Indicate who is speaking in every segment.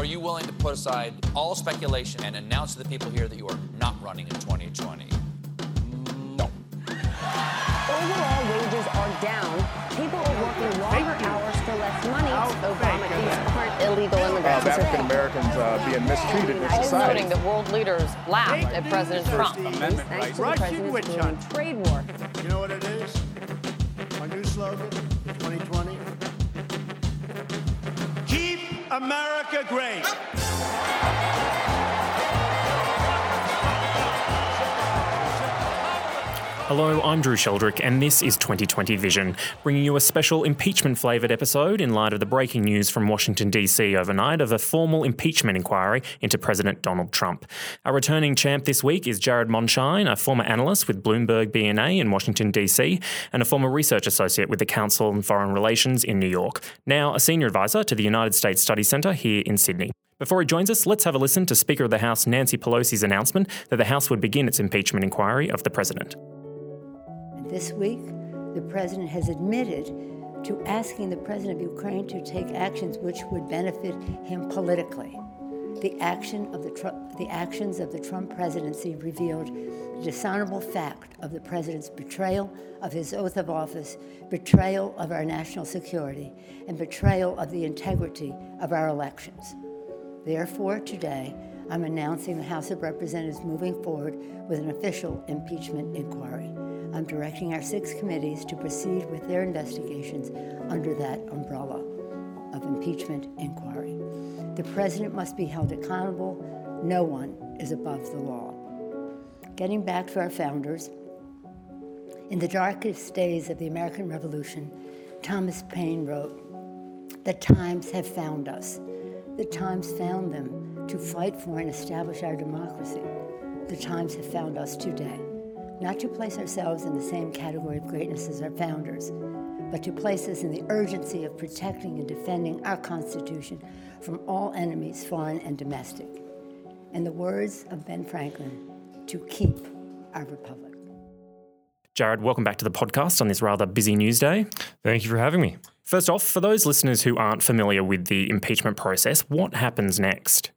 Speaker 1: are you willing to put aside all speculation and announce to the people here that you are not running in 2020? No.
Speaker 2: Overall, wages are down. People are working longer hours for less money. Obama keeps current illegal immigrants.
Speaker 3: of African Americans uh, being mistreated in
Speaker 2: Nice
Speaker 3: society.
Speaker 2: noting that world leaders laughed at President Trump.
Speaker 4: Amendment
Speaker 2: Thanks
Speaker 4: right.
Speaker 2: to the
Speaker 4: Russian
Speaker 2: president's
Speaker 4: witch
Speaker 2: brewing
Speaker 4: hunt.
Speaker 2: trade war.
Speaker 4: You know what it is? My new slogan 2020? America great.
Speaker 5: Hello, I'm Drew Sheldrick, and this is 2020 Vision, bringing you a special impeachment flavoured episode in light of the breaking news from Washington, D.C. overnight of a formal impeachment inquiry into President Donald Trump. Our returning champ this week is Jared Mondschein, a former analyst with Bloomberg BNA in Washington, D.C., and a former research associate with the Council on Foreign Relations in New York, now a senior advisor to the United States Study Centre here in Sydney. Before he joins us, let's have a listen to Speaker of the House Nancy Pelosi's announcement that the House would begin its impeachment inquiry of the President.
Speaker 6: This week, the president has admitted to asking the president of Ukraine to take actions which would benefit him politically. The action of the the actions of the Trump presidency revealed the dishonorable fact of the president's betrayal of his oath of office, betrayal of our national security, and betrayal of the integrity of our elections. Therefore, today, I'm announcing the House of Representatives moving forward with an official impeachment inquiry. I'm directing our six committees to proceed with their investigations under that umbrella of impeachment inquiry. The president must be held accountable. No one is above the law. Getting back to our founders, in the darkest days of the American Revolution, Thomas Paine wrote, The times have found us. The times found them to fight for and establish our democracy. The times have found us today not to place ourselves in the same category of greatness as our founders, but to place us in the urgency of protecting and defending our Constitution from all enemies, foreign and domestic. In the words of Ben Franklin, to keep our republic.
Speaker 5: Jared, welcome back to the podcast on this rather busy news day.
Speaker 7: Thank you for having me.
Speaker 5: First off, for those listeners who aren't familiar with the impeachment process, what happens next?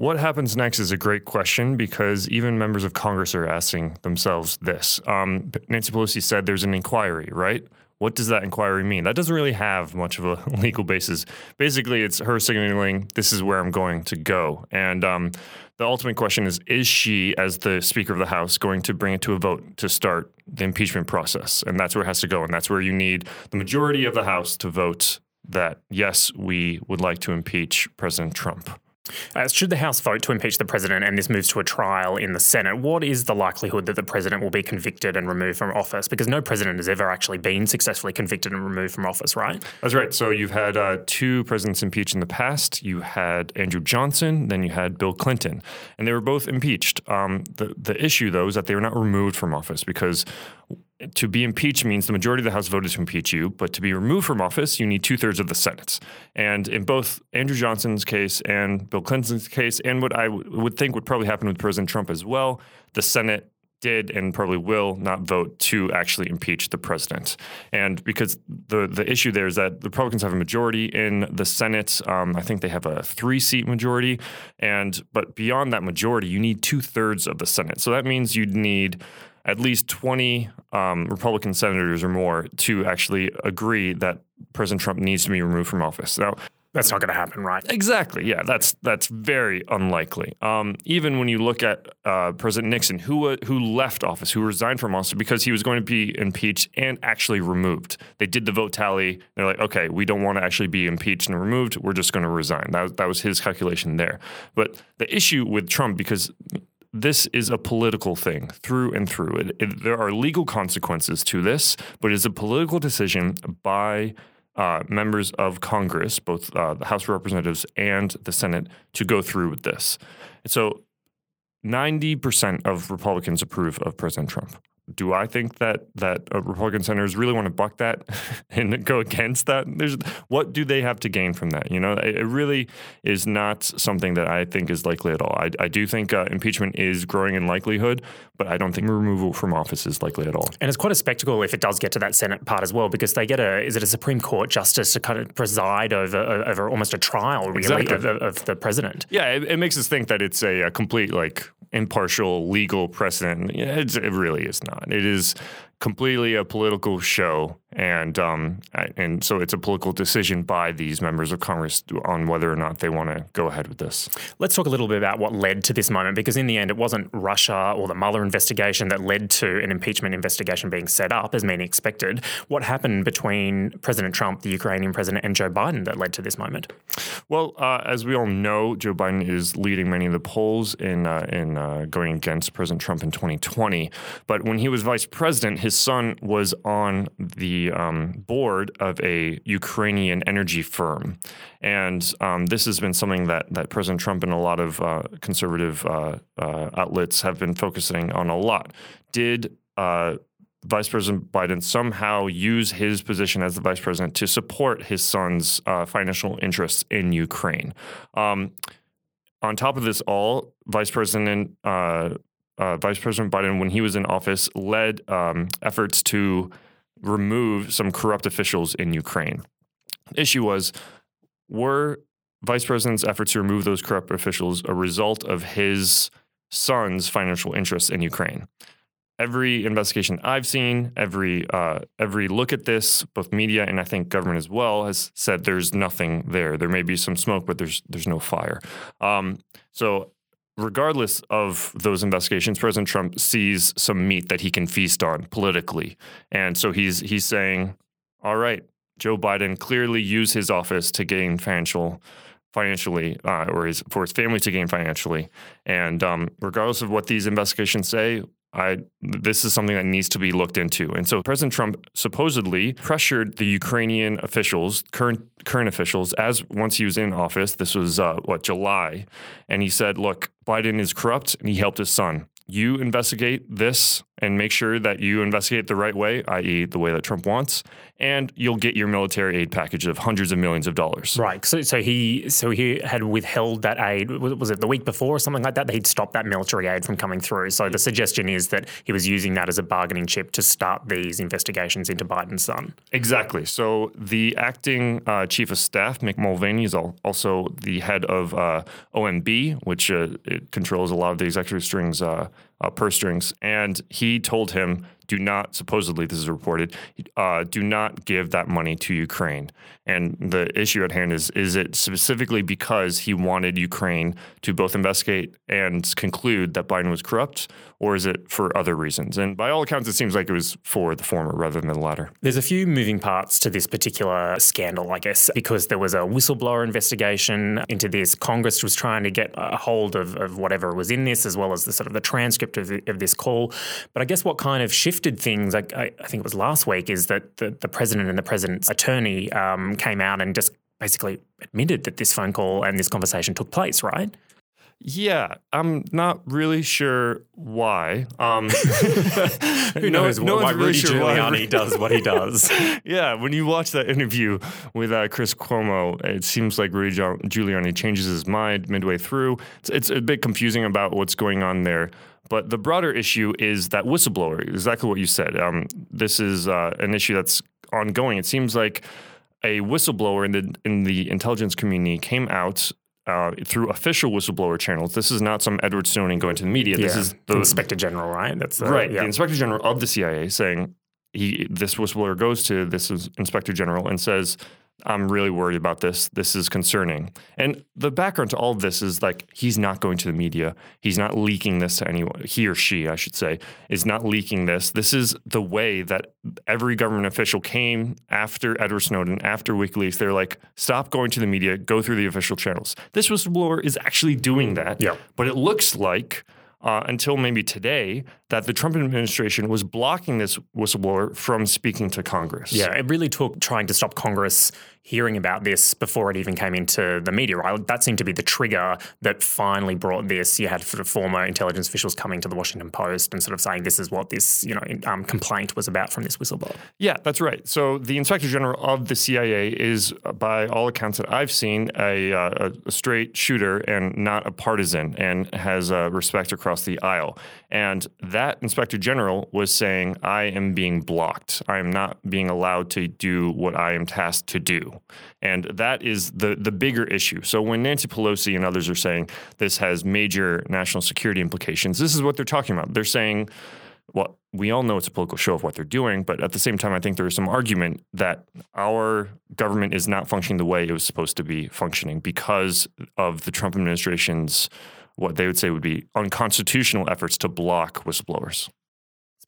Speaker 7: What happens next is a great question because even members of Congress are asking themselves this. Um, Nancy Pelosi said there's an inquiry, right? What does that inquiry mean? That doesn't really have much of a legal basis. Basically, it's her signaling this is where I'm going to go. And um, the ultimate question is Is she, as the Speaker of the House, going to bring it to a vote to start the impeachment process? And that's where it has to go. And that's where you need the majority of the House to vote that, yes, we would like to impeach President Trump.
Speaker 5: Uh, should the House vote to impeach the president and this moves to a trial in the Senate, what is the likelihood that the president will be convicted and removed from office? Because no president has ever actually been successfully convicted and removed from office, right?
Speaker 7: That's right. So you've had uh, two presidents impeached in the past. You had Andrew Johnson, then you had Bill Clinton, and they were both impeached. Um, the the issue though is that they were not removed from office because to be impeached means the majority of the House voted to impeach you, but to be removed from office, you need two thirds of the Senate. And in both Andrew Johnson's case and Bill Clinton's case, and what I w- would think would probably happen with President Trump as well, the Senate did and probably will not vote to actually impeach the president. And because the the issue there is that the Republicans have a majority in the Senate, um, I think they have a three seat majority, and but beyond that majority, you need two thirds of the Senate. So that means you'd need at least 20 um, Republican senators or more to actually agree that President Trump needs to be removed from office. Now,
Speaker 5: That's not going to happen, right?
Speaker 7: Exactly. Yeah, that's that's very unlikely. Um, even when you look at uh, President Nixon, who uh, who left office, who resigned from office because he was going to be impeached and actually removed. They did the vote tally. They're like, okay, we don't want to actually be impeached and removed. We're just going to resign. That that was his calculation there. But the issue with Trump, because this is a political thing through and through. It, it, there are legal consequences to this, but it's a political decision by uh, members of Congress, both uh, the House of Representatives and the Senate, to go through with this. And so 90% of Republicans approve of President Trump. Do I think that that Republican senators really want to buck that and go against that? There's what do they have to gain from that? You know, it, it really is not something that I think is likely at all. I, I do think uh, impeachment is growing in likelihood, but I don't think removal from office is likely at all.
Speaker 5: And it's quite a spectacle if it does get to that Senate part as well, because they get a is it a Supreme Court justice to kind of preside over over almost a trial really
Speaker 7: Exactly.
Speaker 5: of, of the president.
Speaker 7: Yeah, it, it makes us think that it's a, a complete like impartial legal precedent. It's, it really is not. It is completely a political show, and um, and so it's a political decision by these members of Congress on whether or not they want to go ahead with this.
Speaker 5: Let's talk a little bit about what led to this moment, because in the end, it wasn't Russia or the Mueller investigation that led to an impeachment investigation being set up, as many expected. What happened between President Trump, the Ukrainian president, and Joe Biden that led to this moment?
Speaker 7: Well, uh, as we all know, Joe Biden is leading many of the polls in uh, in uh, going against President Trump in 2020. But when he was vice president, his son was on the um, board of a Ukrainian energy firm, and um, this has been something that that President Trump and a lot of uh, conservative uh, uh, outlets have been focusing on a lot. Did uh, Vice President Biden somehow use his position as the vice president to support his son's uh, financial interests in Ukraine. Um, on top of this all, Vice President uh, uh, Vice President Biden, when he was in office, led um, efforts to remove some corrupt officials in Ukraine. The issue was were Vice President's efforts to remove those corrupt officials a result of his son's financial interests in Ukraine? every investigation I've seen, every uh, every look at this, both media and I think government as well, has said there's nothing there. There may be some smoke, but there's there's no fire. Um, so. Regardless of those investigations, President Trump sees some meat that he can feast on politically, and so he's he's saying, "All right, Joe Biden clearly used his office to gain financial financially, uh, or his, for his family to gain financially. And um, regardless of what these investigations say, I this is something that needs to be looked into. And so President Trump supposedly pressured the Ukrainian officials, current current officials, as once he was in office. This was uh, what July, and he said, "Look, Biden is corrupt, and he helped his son." You investigate this and make sure that you investigate the right way, i.e., the way that Trump wants, and you'll get your military aid package of hundreds of millions of dollars.
Speaker 5: Right. So, so he so he had withheld that aid. Was it the week before or something like that? That he'd stopped that military aid from coming through. So the suggestion is that he was using that as a bargaining chip to start these investigations into Biden's son.
Speaker 7: Exactly. So the acting uh, chief of staff, Mick Mulvaney, is also the head of uh, OMB, which uh, it controls a lot of the executive strings, uh, purse strings, and he told him, "Do not." Supposedly, this is reported. Uh, do not give that money to Ukraine. And the issue at hand is: is it specifically because he wanted Ukraine to both investigate and conclude that Biden was corrupt, or is it for other reasons? And by all accounts, it seems like it was for the former rather than the latter.
Speaker 5: There's a few moving parts to this particular scandal, I guess, because there was a whistleblower investigation into this. Congress was trying to get a hold of, of whatever was in this, as well as the sort of the transcript of, the, of this call. But I guess what kind of shifted things, I, I, I think it was last week, is that the, the president and the president's attorney um, came out and just basically admitted that this phone call and this conversation took place, right?
Speaker 7: Yeah, I'm not really sure why. Um,
Speaker 5: Who
Speaker 7: no-
Speaker 5: knows
Speaker 7: no
Speaker 5: why
Speaker 7: one's really
Speaker 5: Rudy
Speaker 7: sure why.
Speaker 5: Giuliani does what he does?
Speaker 7: yeah, when you watch that interview with uh, Chris Cuomo, it seems like Rudy Giul- Giuliani changes his mind midway through. It's, it's a bit confusing about what's going on there. But the broader issue is that whistleblower, exactly what you said. Um, this is uh, an issue that's ongoing. It seems like a whistleblower in the in the intelligence community came out uh, through official whistleblower channels. This is not some Edward Snowden going to the media. This is the
Speaker 5: Inspector General, right? That's uh,
Speaker 7: right.
Speaker 5: Yeah.
Speaker 7: The inspector general of the CIA saying he this whistleblower goes to this inspector general and says, "I'm really worried about this. This is concerning." And the background to all of this is like he's not going to the media. He's not leaking this to anyone. He or she, I should say, is not leaking this. This is the way that every government official came after Edward Snowden, after WikiLeaks. They're like, "Stop going to the media. Go through the official channels." This whistleblower is actually doing that.
Speaker 5: Yeah.
Speaker 7: But it looks like uh, until maybe today that the Trump administration was blocking this whistleblower from speaking to Congress.
Speaker 5: Yeah, it really took trying to stop Congress hearing about this before it even came into the media, right? That seemed to be the trigger that finally brought this. You had sort of former intelligence officials coming to the Washington Post and sort of saying this is what this, you know, um, complaint was about from this whistleblower.
Speaker 7: Yeah, that's right. So the Inspector General of the CIA is, uh, by all accounts that I've seen, a, uh, a straight shooter and not a partisan, and has uh, respect across the aisle. And that Inspector General was saying, "I am being blocked. I am not being allowed to do what I am tasked to do." And that is the the bigger issue. So when Nancy Pelosi and others are saying this has major national security implications, this is what they're talking about. They're saying, well, we all know it's a political show of what they're doing, but at the same time, I think there is some argument that our government is not functioning the way it was supposed to be functioning because of the Trump administration's what they would say would be unconstitutional efforts to block whistleblowers.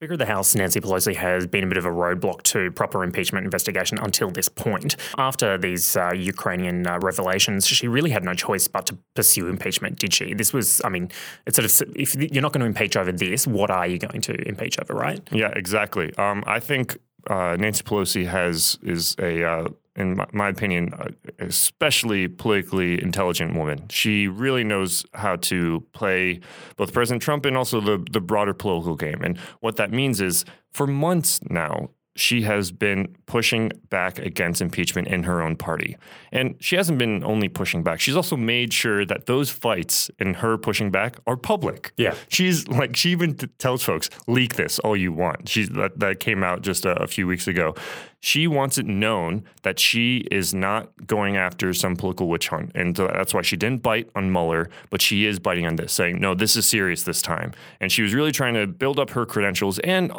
Speaker 5: Speaker of the House Nancy Pelosi has been a bit of a roadblock to proper impeachment investigation until this point. After these uh, Ukrainian uh, revelations, she really had no choice but to pursue impeachment, did she? This was, I mean, it's sort of if you're not going to impeach over this, what are you going to impeach over, right?
Speaker 7: Yeah, exactly. Um, I think uh, Nancy Pelosi has is a uh, in my opinion, especially politically intelligent woman. She really knows how to play both President Trump and also the, the broader political game. And what that means is for months now, she has been pushing back against impeachment in her own party. And she hasn't been only pushing back, she's also made sure that those fights in her pushing back are public.
Speaker 5: Yeah.
Speaker 7: She's like, she even t- tells folks, leak this all you want. She's that, that came out just a, a few weeks ago. She wants it known that she is not going after some political witch hunt. And so that's why she didn't bite on Mueller, but she is biting on this, saying, no, this is serious this time. And she was really trying to build up her credentials and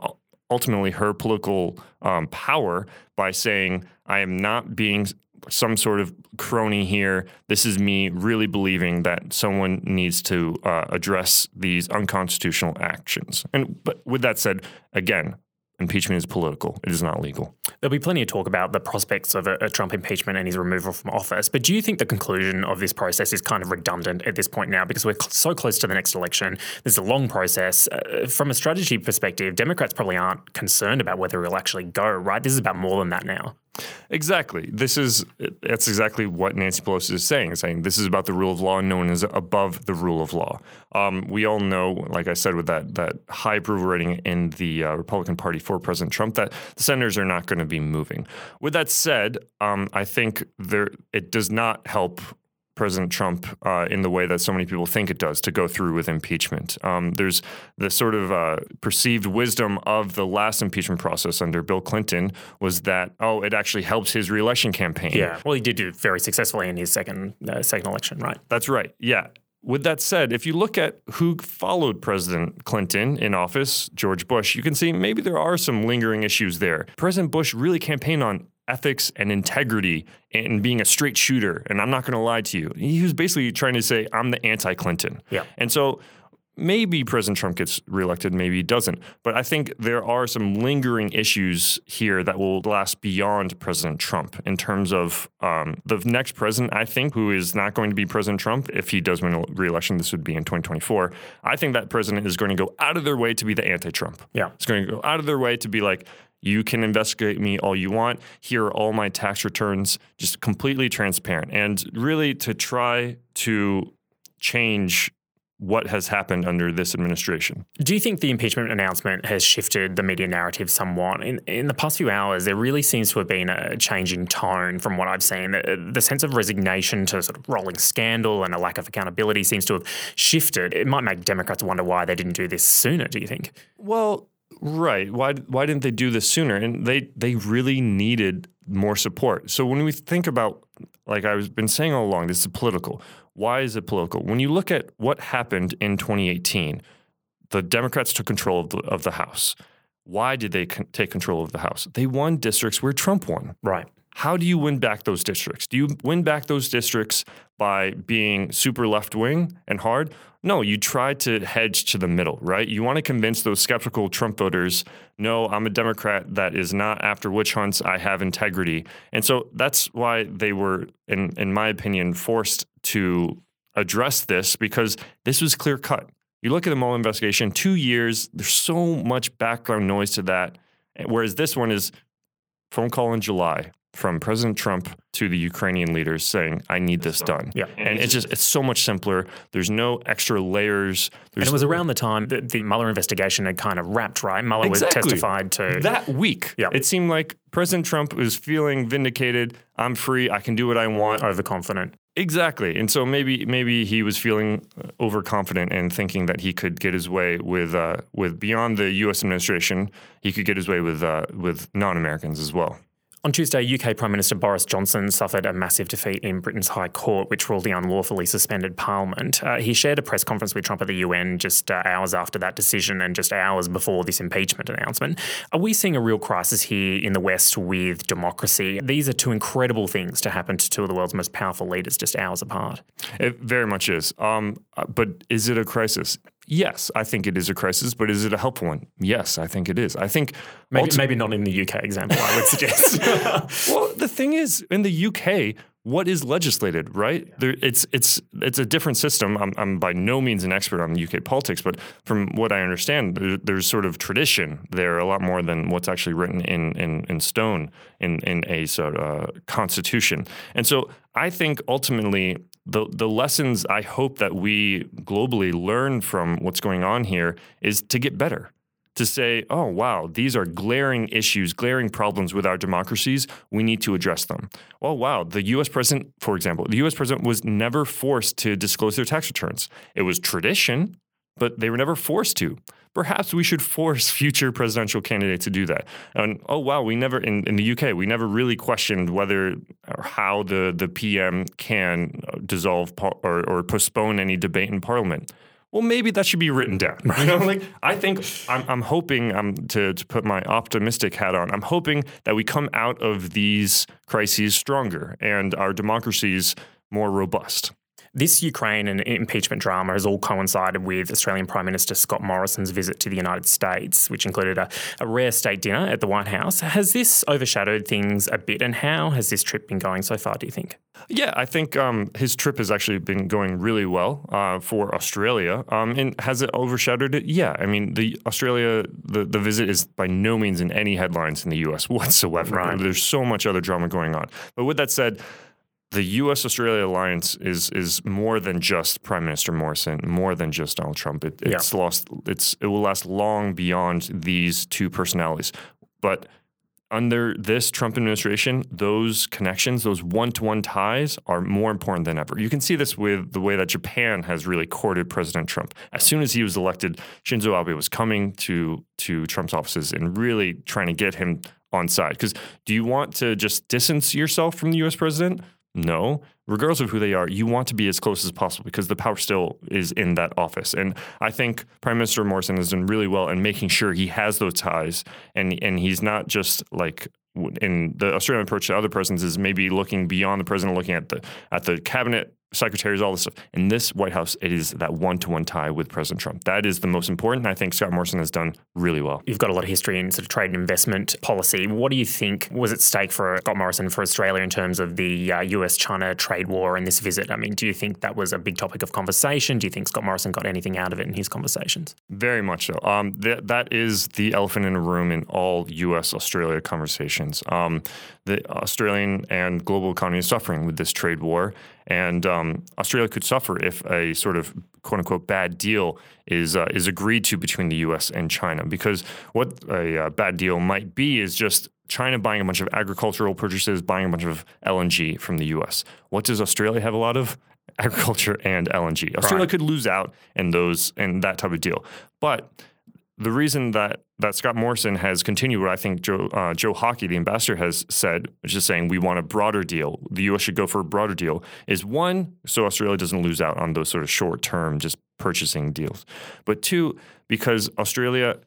Speaker 7: ultimately her political um, power by saying, I am not being some sort of crony here. This is me really believing that someone needs to uh, address these unconstitutional actions. And but with that said, again, impeachment is political. It is not legal.
Speaker 5: There'll be plenty of talk about the prospects of a, a, Trump impeachment and his removal from office. But do you think the conclusion of this process is kind of redundant at this point now because we're cl- so close to the next election? There's a long process. Uh, from a strategy perspective, Democrats probably aren't concerned about whether he'll actually go, right? This is about more than that now.
Speaker 7: Exactly. This is that's exactly what Nancy Pelosi is saying. Saying this is about the rule of law, and no one is above the rule of law. Um, we all know, like I said, with that that high approval rating in the uh, Republican Party for President Trump, that the senators are not going to be moving. With that said, um, I think there it does not help President Trump uh, in the way that so many people think it does to go through with impeachment. Um, there's the sort of uh, perceived wisdom of the last impeachment process under Bill Clinton was that oh, it actually helps his reelection campaign.
Speaker 5: Yeah, well, he did do very successfully in his second uh, second election, right?
Speaker 7: That's right. Yeah. With that said, if you look at who followed President Clinton in office, George Bush, you can see maybe there are some lingering issues there. President Bush really campaigned on ethics and integrity and being a straight shooter. And I'm not going to lie to you. He was basically trying to say, I'm the anti Clinton.
Speaker 5: Yeah.
Speaker 7: And so maybe President Trump gets reelected, maybe he doesn't. But I think there are some lingering issues here that will last beyond President Trump in terms of um, the next president, I think, who is not going to be President Trump if he does win a reelection, this would be in 2024. I think that president is going to go out of their way to be the anti Trump.
Speaker 5: Yeah.
Speaker 7: It's going to go out of their way to be like, you can investigate me all you want. Here are all my tax returns, just completely transparent. And really to try to change what has happened under this administration.
Speaker 5: Do you think the impeachment announcement has shifted the media narrative somewhat? In, in the past few hours, there really seems to have been a changing tone from what I've seen. The, the sense of resignation to sort of rolling scandal and a lack of accountability seems to have shifted. It might make Democrats wonder why they didn't do this sooner, do you think?
Speaker 7: Well, Right. Why why didn't they do this sooner? And they they really needed more support. So when we think about like I've been saying all along, this is political. Why is it political? When you look at what happened in 2018, the Democrats took control of the, of the House. Why did they con- take control of the House? They won districts where Trump won.
Speaker 5: Right.
Speaker 7: How do you win back those districts? Do you win back those districts by being super left wing and hard? No, you try to hedge to the middle, right? You want to convince those skeptical Trump voters no, I'm a Democrat that is not after witch hunts. I have integrity. And so that's why they were, in, in my opinion, forced to address this because this was clear cut. You look at the Mueller investigation, two years, there's so much background noise to that. Whereas this one is phone call in July, from President Trump to the Ukrainian leaders saying, "I need this done."
Speaker 5: Yeah.
Speaker 7: and it's just it's so much simpler. There's no extra layers. There's
Speaker 5: And it was around the time that the Mueller investigation had kind of wrapped, right? Mueller was testified to
Speaker 7: that week.
Speaker 5: Yeah.
Speaker 7: It seemed like President Trump was feeling vindicated. I'm free. I can do what I want.
Speaker 5: overconfident.
Speaker 7: Exactly. And so maybe maybe he was feeling uh, overconfident and thinking that he could get his way with uh, with beyond the U.S. administration. He could get his way with uh, with non-Americans as well.
Speaker 5: On Tuesday, UK Prime Minister Boris Johnson suffered a massive defeat in Britain's High Court, which ruled the unlawfully suspended Parliament. Uh, he shared a press conference with Trump at the UN just uh, hours after that decision and just hours before this impeachment announcement. Are we seeing a real crisis here in the West with democracy? These are two incredible things to happen to two of the world's most powerful leaders just hours apart.
Speaker 7: It very much is. Um, uh, but is it a crisis? Yes, I think it is a crisis. But is it a helpful one? Yes, I think it is. I think
Speaker 5: Maybe,
Speaker 7: ulti-
Speaker 5: maybe not in the UK example, I would suggest.
Speaker 7: well, the thing is, in the UK, what is legislated, right? There, it's it's it's a different system. I'm, I'm by no means an expert on UK politics, but from what I understand, there, there's sort of tradition there a lot more than what's actually written in in, in stone in in a sort of constitution. And so I think ultimately the the lessons I hope that we globally learn from what's going on here is to get better to say, oh, wow, these are glaring issues, glaring problems with our democracies. We need to address them. Oh, wow, the US president, for example, the US president was never forced to disclose their tax returns. It was tradition, but they were never forced to. Perhaps we should force future presidential candidates to do that. And oh wow, we never in, in the UK we never really questioned whether or how the the PM can uh, dissolve par- or, or postpone any debate in Parliament well, maybe that should be written down. You know, like I think I'm, I'm hoping um, to, to put my optimistic hat on. I'm hoping that we come out of these crises stronger and our democracies more robust.
Speaker 5: This Ukraine and impeachment drama has all coincided with Australian Prime Minister Scott Morrison's visit to the United States, which included a, a rare state dinner at the White House. Has this overshadowed things a bit, and how has this trip been going so far, do you think?
Speaker 7: Yeah, I think um, his trip has actually been going really well uh, for Australia. Um, and has it overshadowed it? Yeah. I mean, the Australia, the, the visit is by no means in any headlines in the U.S. whatsoever.
Speaker 5: Right.
Speaker 7: There's so much other drama going on. But with that said, the U.S. Australia alliance is is more than just Prime Minister Morrison, more than just Donald Trump. It, it's lost. It's it will last long beyond these two personalities. But under this Trump administration, those connections, those one-to-one ties, are more important than ever. You can see this with the way that Japan has really courted President Trump. As soon as he was elected, Shinzo Abe was coming to to Trump's offices and really trying to get him on side. Because do you want to just distance yourself from the U.S. president? No. Regardless of who they are, you want to be as close as possible because the power still is in that office. And I think Prime Minister Morrison has done really well in making sure he has those ties and and he's not just like in the Australian approach to other presidents is maybe looking beyond the president, looking at the at the cabinet secretaries, all this stuff. In this White House, it is that one to one tie with President Trump. That is the most important. I think Scott Morrison has done really well.
Speaker 5: You've got a lot of history in sort of trade and investment policy. What do you think was at stake for Scott Morrison for Australia in terms of the uh, US China trade war and this visit? I mean, do you think that was a big topic of conversation? Do you think Scott Morrison got anything out of it in his conversations?
Speaker 7: Very much so. Um, th- that is the elephant in the room in all U.S. Australia conversations. Um, the Australian and global economy is suffering with this trade war, and um, Australia could suffer if a sort of quote unquote bad deal is uh, is agreed to between the U.S. and China. Because what a uh, bad deal might be is just China buying a bunch of agricultural purchases, buying a bunch of LNG from the U.S. What does Australia have a lot of? Agriculture and LNG. Australia
Speaker 5: Right.
Speaker 7: could lose out in those and that type of deal. But the reason that that Scott Morrison has continued what I think Joe uh, Joe Hockey, the ambassador, has said, which is saying we want a broader deal. The U.S. should go for a broader deal. Is one so Australia doesn't lose out on those sort of short term just purchasing deals, but two because Australia.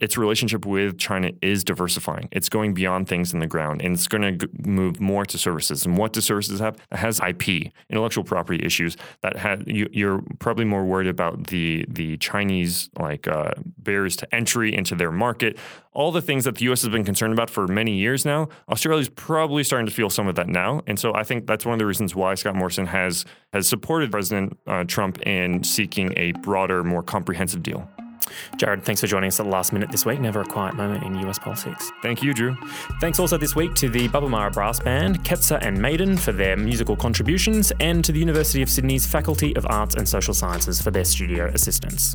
Speaker 7: Its relationship with China is diversifying. It's going beyond things in the ground, and it's going to move more to services. And what do services have? It has IP, intellectual property issues that had you, you're probably more worried about the the Chinese like uh, barriers to entry into their market. All the things that the U.S. has been concerned about for many years now. Australia's probably starting to feel some of that now, and so I think that's one of the reasons why Scott Morrison has has supported President uh, Trump in seeking a broader, more comprehensive deal.
Speaker 5: Jared, thanks for joining us at the last minute this week. Never a quiet moment in US politics.
Speaker 7: Thank you, Drew.
Speaker 5: Thanks also this week to the Babamara Brass Band, Ketsa and Maiden for their musical contributions, and to the University of Sydney's Faculty of Arts and Social Sciences for their studio assistance.